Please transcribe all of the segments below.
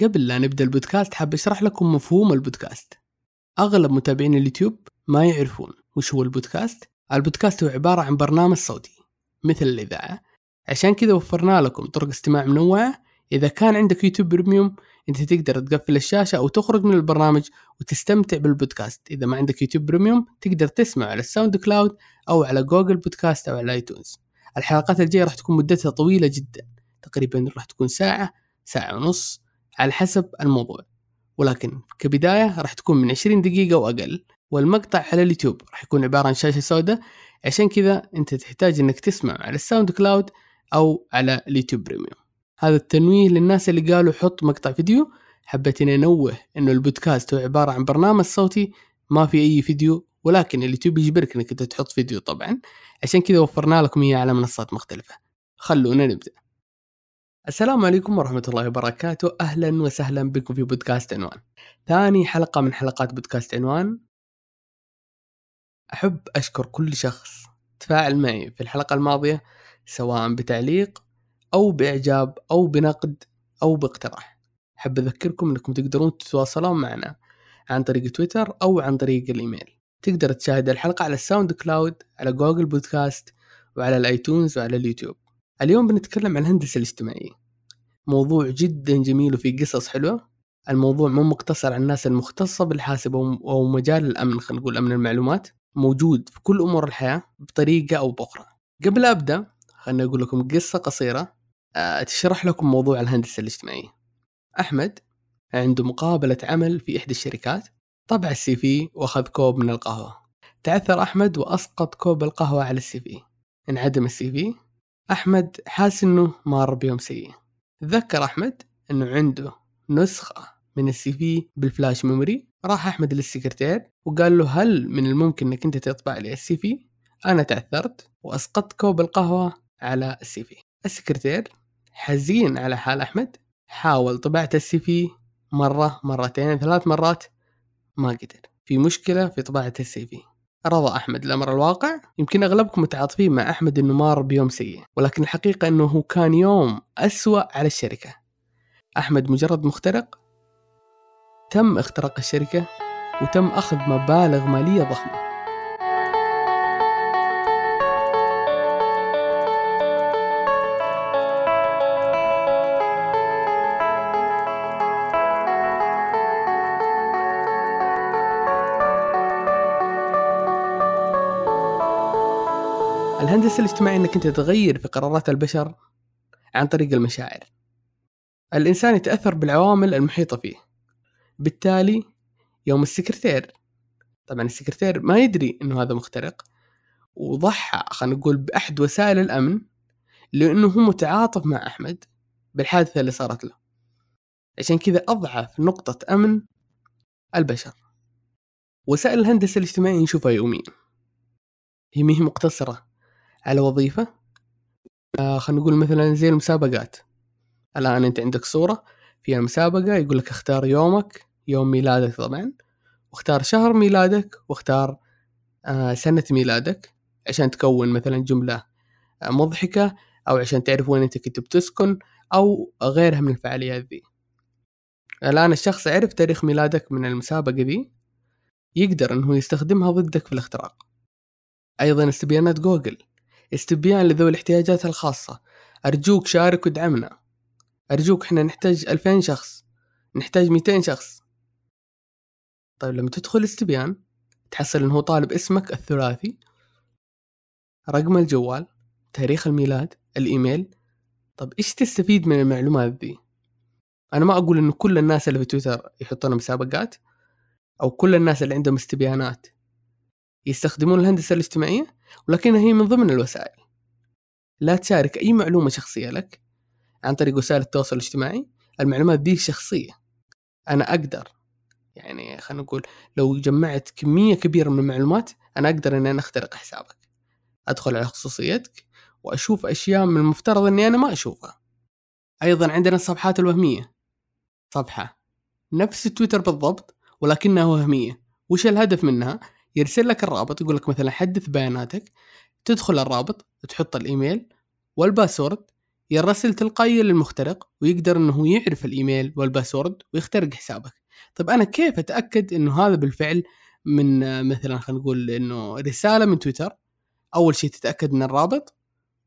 قبل لا نبدأ البودكاست حاب أشرح لكم مفهوم البودكاست. أغلب متابعين اليوتيوب ما يعرفون وش هو البودكاست. البودكاست هو عبارة عن برنامج صوتي مثل الإذاعة. عشان كذا وفرنا لكم طرق استماع منوعة. إذا كان عندك يوتيوب Premium أنت تقدر تقفل الشاشة أو تخرج من البرنامج وتستمتع بالبودكاست. إذا ما عندك يوتيوب Premium تقدر تسمع على ال SoundCloud أو على جوجل بودكاست أو على iTunes. الحلقات الجاية راح تكون مدتها طويلة جدا. تقريبا راح تكون ساعة ساعة ونص. على حسب الموضوع ولكن كبداية راح تكون من 20 دقيقة وأقل والمقطع على اليوتيوب راح يكون عبارة عن شاشة سوداء عشان كذا أنت تحتاج أنك تسمع على ال SoundCloud أو على اليوتيوب Premium هذا التنويه للناس اللي قالوا حط مقطع فيديو حبيت إني أنوه إنه البودكاست هو عبارة عن برنامج صوتي ما في أي فيديو ولكن اليوتيوب يجبرك إنك أنت تحط فيديو طبعا عشان كذا وفرنا لكم إياه على منصات مختلفة. خلونا نبدأ. السلام عليكم ورحمة الله وبركاته. أهلا وسهلا بكم في بودكاست عنوان. ثاني حلقة من حلقات بودكاست عنوان. أحب أشكر كل شخص تفاعل معي في الحلقة الماضية سواء بتعليق أو بإعجاب أو بنقد أو باقتراح. أحب أذكركم أنكم تقدرون تتواصلون معنا عن طريق تويتر أو عن طريق الإيميل. تقدر تشاهد الحلقة على ال SoundCloud على جوجل بودكاست وعلى الآيتونز وعلى اليوتيوب. اليوم بنتكلم عن الهندسة الاجتماعية. موضوع جدا جميل وفيه قصص حلوة. الموضوع مو مقتصر على الناس المختصة بالحاسب أو مجال الأمن خلينا نقول أمن المعلومات. موجود في كل أمور الحياة بطريقة أو بأخرى. قبل أبدأ خليني أقول لكم قصة قصيرة. آه، تشرح لكم موضوع الهندسة الاجتماعية. أحمد عنده مقابلة عمل في إحدى الشركات. طبع السي في وأخذ كوب من القهوة. تعثر أحمد وأسقط كوب القهوة على ال CV. انعدم ال CV. أحمد حاس إنه مار بيوم سيء. تذكر أحمد إنه عنده نسخة من ال CV بال flash memory راح أحمد للسكرتير وقال له هل من الممكن إنك أنت تطبع لي ال CV أنا تعثرت وأسقطت كوب القهوة على ال CV السكرتير حزين على حال أحمد حاول طباعة ال CV مرة مرتين ثلاث مرات ما قدر. في مشكلة في طباعة السي في رضى أحمد الأمر الواقع. يمكن أغلبكم متعاطفين مع أحمد أنه مار بيوم سيء ولكن الحقيقة أنه هو كان يوم أسوأ على الشركة. أحمد مجرد مخترق تم اختراق الشركة وتم أخذ مبالغ مالية ضخمة. الهندسة الاجتماعية إنك أنت تغير في قرارات البشر عن طريق المشاعر. الإنسان يتأثر بالعوامل المحيطة فيه. بالتالي يوم السكرتير طبعا السكرتير ما يدري إنه هذا مخترق وضحى خلينا نقول بأحد وسائل الأمن لأنه هو متعاطف مع أحمد بالحادثة اللي صارت له. عشان كذا أضعف نقطة أمن البشر. وسائل الهندسة الاجتماعية نشوفها يوميا. هي مهي مقتصرة على وظيفة. آه خلينا نقول مثلا زي المسابقات. الآن أنت عندك صورة فيها مسابقة يقول لك اختار يومك يوم ميلادك طبعا واختار شهر ميلادك واختار آه سنة ميلادك عشان تكون مثلا جملة آه مضحكة أو عشان تعرف وين أنت كنت بتسكن أو غيرها من الفعاليات ذي. الآن الشخص عرف تاريخ ميلادك من المسابقة ذي يقدر أنه يستخدمها ضدك في الاختراق. أيضا استبيانات جوجل. استبيان لذوي الاحتياجات الخاصة. أرجوك شارك ودعمنا. أرجوك إحنا نحتاج ألفين شخص. نحتاج ميتين شخص. طيب لما تدخل استبيان تحصل إنه طالب اسمك الثلاثي رقم الجوال تاريخ الميلاد الإيميل. طب إيش تستفيد من المعلومات ذي؟ أنا ما أقول إنه كل الناس اللي في تويتر يحطون مسابقات أو كل الناس اللي عندهم استبيانات. يستخدمون الهندسة الاجتماعية ولكنها هي من ضمن الوسائل. لا تشارك أي معلومة شخصية لك عن طريق وسائل التواصل الاجتماعي المعلومات دي شخصية. أنا أقدر يعني خلينا نقول لو جمعت كمية كبيرة من المعلومات أنا أقدر أن أنا أخترق حسابك. أدخل على خصوصيتك وأشوف أشياء من المفترض أني أنا ما أشوفها. أيضا عندنا الصفحات الوهمية. صفحة. نفس تويتر بالضبط ولكنها وهمية. وش الهدف منها؟ يرسل لك الرابط يقول لك مثلا حدث بياناتك تدخل الرابط تحط الإيميل والباسورد يرسل تلقائيا للمخترق ويقدر إنه يعرف الإيميل والباسورد ويخترق حسابك. طيب أنا كيف أتأكد إنه هذا بالفعل من مثلا خلينا نقول إنه رسالة من تويتر؟ أول شيء تتأكد من الرابط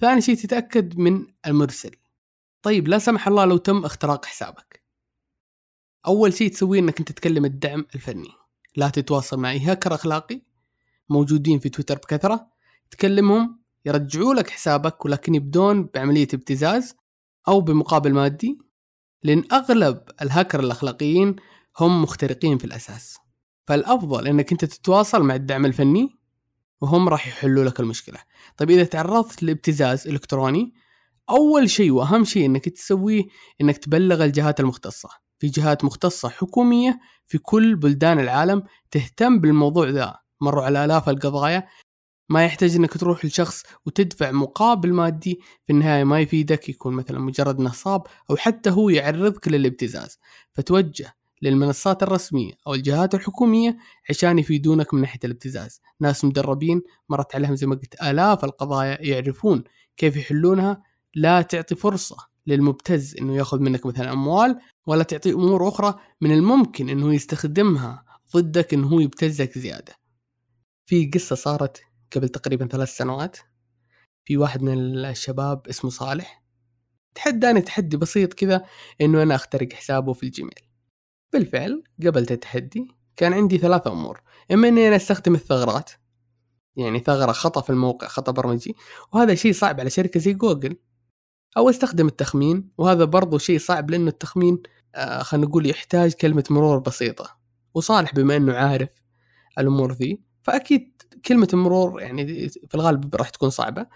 ثاني شيء تتأكد من المرسل. طيب لا سمح الله لو تم اختراق حسابك. أول شيء تسويه إنك أنت تكلم الدعم الفني. لا تتواصل مع اي هاكر أخلاقي موجودين في تويتر بكثرة. تكلمهم يرجعوا لك حسابك ولكن يبدون بعملية ابتزاز أو بمقابل مادي. لأن أغلب الهاكر الأخلاقيين هم مخترقين في الأساس. فالأفضل إنك أنت تتواصل مع الدعم الفني وهم راح يحلوا لك المشكلة. طيب إذا تعرضت لابتزاز إلكتروني أول شيء وأهم شيء إنك تسويه إنك تبلغ الجهات المختصة. في جهات مختصة حكومية في كل بلدان العالم تهتم بالموضوع ذا. مروا على آلاف القضايا. ما يحتاج إنك تروح لشخص وتدفع مقابل مادي. في النهاية ما يفيدك يكون مثلا مجرد نصاب أو حتى هو يعرضك للابتزاز. فتوجه للمنصات الرسمية أو الجهات الحكومية عشان يفيدونك من ناحية الابتزاز. ناس مدربين مرت عليهم زي ما قلت آلاف القضايا يعرفون كيف يحلونها. لا تعطي فرصة للمبتز إنه ياخذ منك مثلا أموال ولا تعطي أمور أخرى من الممكن إنه يستخدمها ضدك إنه هو يبتزك زيادة. في قصة صارت قبل تقريبا ثلاث سنوات. في واحد من الشباب اسمه صالح. تحداني تحدي بسيط كذا إنه أنا أخترق حسابه في الجيميل. بالفعل قبلت التحدي كان عندي ثلاثة أمور. إما إني أنا أستخدم الثغرات. يعني ثغرة خطأ في الموقع خطأ برمجي وهذا شيء صعب على شركة زي جوجل. أو استخدم التخمين وهذا برضو شيء صعب لأنه التخمين آه خلينا نقول يحتاج كلمة مرور بسيطة. وصالح بما إنه عارف الأمور ذي فأكيد كلمة المرور يعني في الغالب راح تكون صعبة.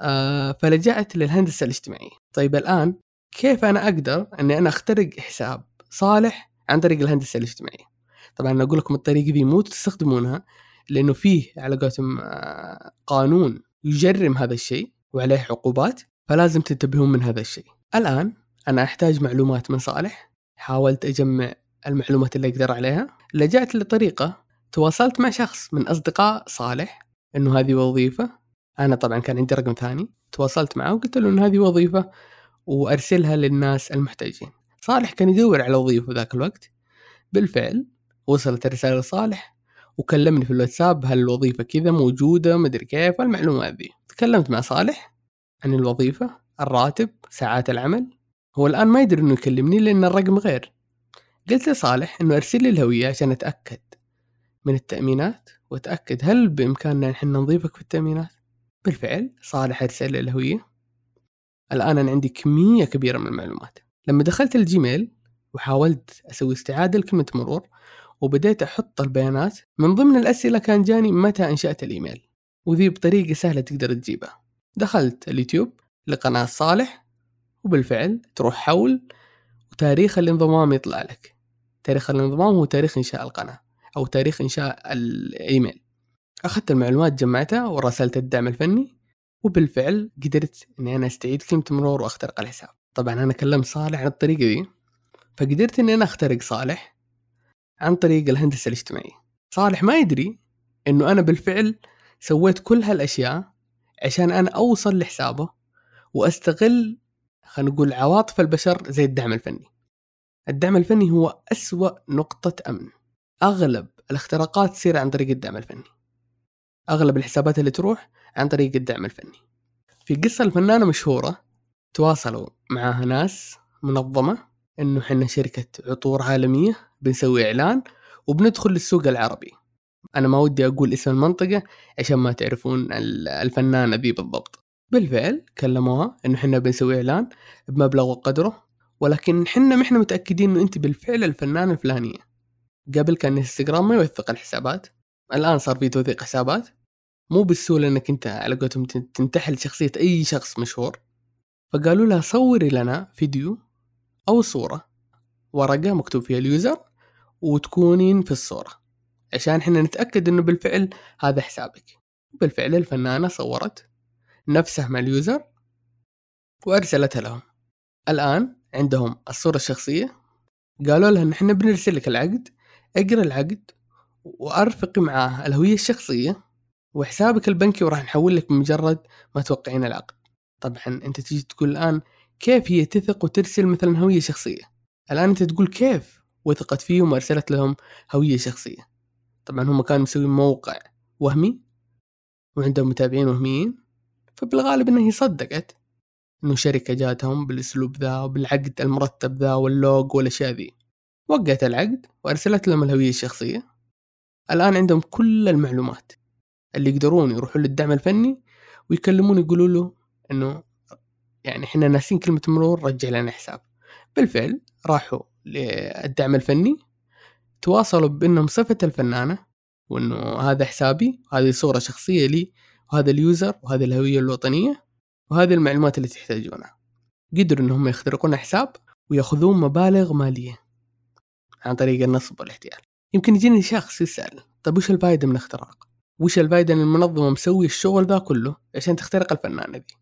آه فلجأت للهندسة الاجتماعية. طيب الآن كيف أنا أقدر إني أنا أخترق حساب صالح عن طريق الهندسة الاجتماعية؟ طبعا أنا أقول لكم الطريقة ذي مو تستخدمونها لأنه فيه على قولتهم آه قانون يجرم هذا الشيء وعليه عقوبات. فلازم تنتبهون من هذا الشيء. الآن أنا أحتاج معلومات من صالح. حاولت أجمع المعلومات اللي أقدر عليها. لجأت لطريقة تواصلت مع شخص من أصدقاء صالح إنه هذه وظيفة. أنا طبعا كان عندي رقم ثاني. تواصلت معه وقلت له إنه هذه وظيفة وأرسلها للناس المحتاجين. صالح كان يدور على وظيفة ذاك الوقت. بالفعل وصلت الرسالة لصالح وكلمني في الواتساب هل الوظيفة كذا موجودة مدري كيف المعلومات ذي تكلمت مع صالح. عن الوظيفة الراتب ساعات العمل. هو الآن ما يدري إنه يكلمني لأن الرقم غير. قلت لصالح إنه أرسل لي الهوية عشان أتأكد من التأمينات وأتأكد هل بإمكاننا نحن نضيفك في التأمينات. بالفعل صالح أرسل لي الهوية. الآن أنا عندي كمية كبيرة من المعلومات. لما دخلت الجيميل وحاولت أسوي استعادة لكلمة مرور وبديت أحط البيانات من ضمن الأسئلة كان جاني متى أنشأت الإيميل وذي بطريقة سهلة تقدر تجيبها. دخلت اليوتيوب لقناة صالح وبالفعل تروح حول وتاريخ الانضمام يطلع لك. تاريخ الانضمام هو تاريخ إنشاء القناة أو تاريخ إنشاء الإيميل. أخذت المعلومات جمعتها وراسلت الدعم الفني وبالفعل قدرت إني أنا أستعيد كلمة مرور وأخترق الحساب. طبعا أنا كلمت صالح عن الطريقة دي فقدرت إني أنا أخترق صالح عن طريق الهندسة الاجتماعية. صالح ما يدري إنه أنا بالفعل سويت كل هالأشياء عشان أنا أوصل لحسابه وأستغل خلينا نقول عواطف البشر زي الدعم الفني. الدعم الفني هو أسوأ نقطة أمن. أغلب الاختراقات تصير عن طريق الدعم الفني. أغلب الحسابات اللي تروح عن طريق الدعم الفني. في قصة الفنانة مشهورة تواصلوا معاها ناس منظمة إنه حنا شركة عطور عالمية بنسوي إعلان وبندخل للسوق العربي. أنا ما ودي أقول اسم المنطقة عشان ما تعرفون الفنانة ذي بالضبط. بالفعل كلموها إنه إحنا بنسوي إعلان بمبلغ وقدره ولكن إحنا ما إحنا متأكدين إنه أنت بالفعل الفنانة الفلانية. قبل كان إنستغرام ما يوثق الحسابات الآن صار في توثيق حسابات. مو بالسهولة إنك أنت على قولتهم تنتحل شخصية أي شخص مشهور. فقالوا لها صوري لنا فيديو أو صورة ورقة مكتوب فيها ال user وتكونين في الصورة. عشان إحنا نتأكد إنه بالفعل هذا حسابك. بالفعل الفنانة صورت نفسها مع ال user وأرسلتها لهم. الآن عندهم الصورة الشخصية. قالوا لها إن إحنا بنرسل لك العقد اقرأ العقد وارفقي معاه الهوية الشخصية وحسابك البنكي وراح نحول لك بمجرد ما توقعين العقد. طبعا أنت تيجي تقول الآن كيف هي تثق وترسل مثلا هوية شخصية؟ الآن أنت تقول كيف وثقت فيهم وأرسلت لهم هوية شخصية. طبعا هم كانوا مسوين موقع وهمي وعندهم متابعين وهميين فبالغالب إنه هي صدقت إنه شركة جاتهم بالأسلوب ذا وبالعقد المرتب ذا واللوج والأشياء ذي. وقعت العقد وأرسلت لهم الهوية الشخصية. الآن عندهم كل المعلومات اللي يقدرون يروحوا للدعم الفني ويكلمون يقولوا له إنه يعني إحنا ناسين كلمة مرور رجع لنا حساب. بالفعل راحوا للدعم الفني تواصلوا بإنهم صفة الفنانة وإنه هذا حسابي وهذه صورة شخصية لي وهذا اليوزر وهذه الهوية الوطنية وهذه المعلومات اللي تحتاجونها قدروا إنهم يخترقون حساب ويأخذون مبالغ مالية عن طريق النصب والاحتيال يمكن يجيني شخص يسأل طيب وش الفائدة من الاختراق؟ وش الفائدة ان المنظمة مسوي الشغل ذا كله عشان تخترق الفنانة ذي؟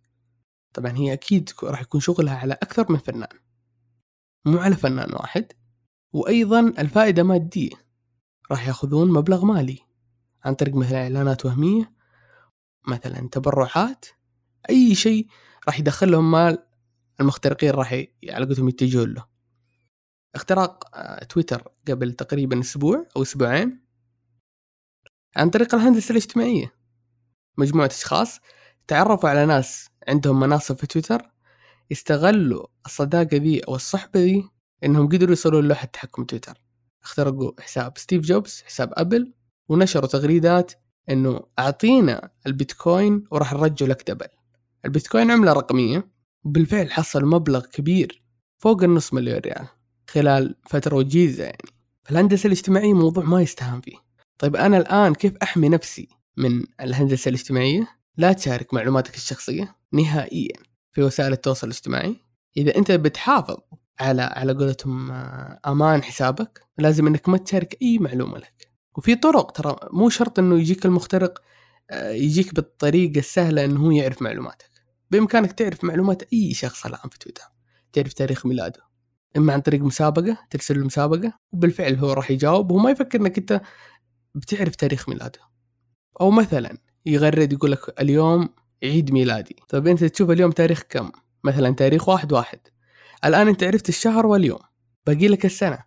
طبعا هي أكيد راح يكون شغلها على أكثر من فنان مو على فنان واحد وأيضا الفائدة مادية. راح يأخذون مبلغ مالي. عن طريق مثلا إعلانات وهمية مثلا تبرعات أي شيء راح يدخل لهم مال المخترقين راح على قولتهم يتجهون له. اختراق آه، تويتر قبل تقريبا أسبوع أو أسبوعين. عن طريق الهندسة الاجتماعية. مجموعة أشخاص تعرفوا على ناس عندهم مناصب في تويتر استغلوا الصداقة ذي أو الصحبة ذي إنهم قدروا يوصلوا للوحة تحكم تويتر. اخترقوا حساب ستيف جوبز حساب أبل ونشروا تغريدات إنه أعطينا البيتكوين وراح نرجع لك double. البيتكوين عملة رقمية وبالفعل حصل مبلغ كبير فوق النص مليون ريال خلال فترة وجيزة يعني. فالهندسة الاجتماعية موضوع ما يستهان فيه. طيب أنا الآن كيف أحمي نفسي من الهندسة الاجتماعية؟ لا تشارك معلوماتك الشخصية نهائيا في وسائل التواصل الاجتماعي. إذا أنت بتحافظ على على قولتهم آه، أمان حسابك. لازم أنك ما تشارك أي معلومة لك. وفي طرق ترى مو شرط أنه يجيك المخترق آه، يجيك بالطريقة السهلة أنه هو يعرف معلوماتك. بإمكانك تعرف معلومات أي شخص الآن في تويتر. تعرف تاريخ ميلاده. إما عن طريق مسابقة ترسل له مسابقة وبالفعل هو راح يجاوب وهو ما يفكر أنك أنت بتعرف تاريخ ميلاده. أو مثلا يغرد يقول لك اليوم عيد ميلادي. طيب أنت تشوف اليوم تاريخ كم؟ مثلا تاريخ واحد واحد. الآن أنت عرفت الشهر واليوم. باقي لك السنة.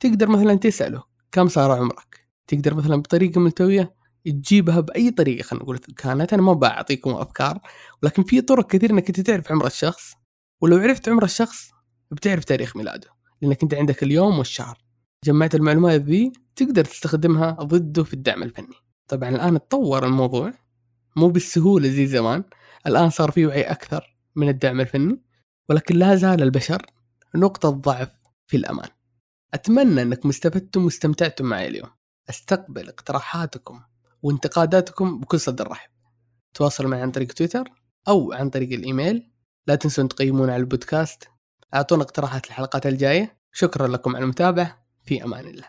تقدر مثلا تسأله كم صار عمرك. تقدر مثلا بطريقة ملتوية تجيبها بأي طريقة خلينا نقول كانت. أنا ما بعطيكم أفكار ولكن في طرق كثير إنك أنت تعرف عمر الشخص. ولو عرفت عمر الشخص بتعرف تاريخ ميلاده لأنك أنت عندك اليوم والشهر. جمعت المعلومات ذي تقدر تستخدمها ضده في الدعم الفني. طبعا الآن تطور الموضوع مو بالسهولة زي زمان. الآن صار في وعي أكثر من الدعم الفني. ولكن لا زال البشر نقطة ضعف في الأمان. أتمنى أنكم استفدتم واستمتعتم معي اليوم. أستقبل اقتراحاتكم وانتقاداتكم بكل صدر رحب. تواصلوا معي عن طريق تويتر أو عن طريق الإيميل. لا تنسون تقيمون على البودكاست. أعطونا اقتراحات الحلقات الجاية. شكرا لكم على المتابعة. في أمان الله.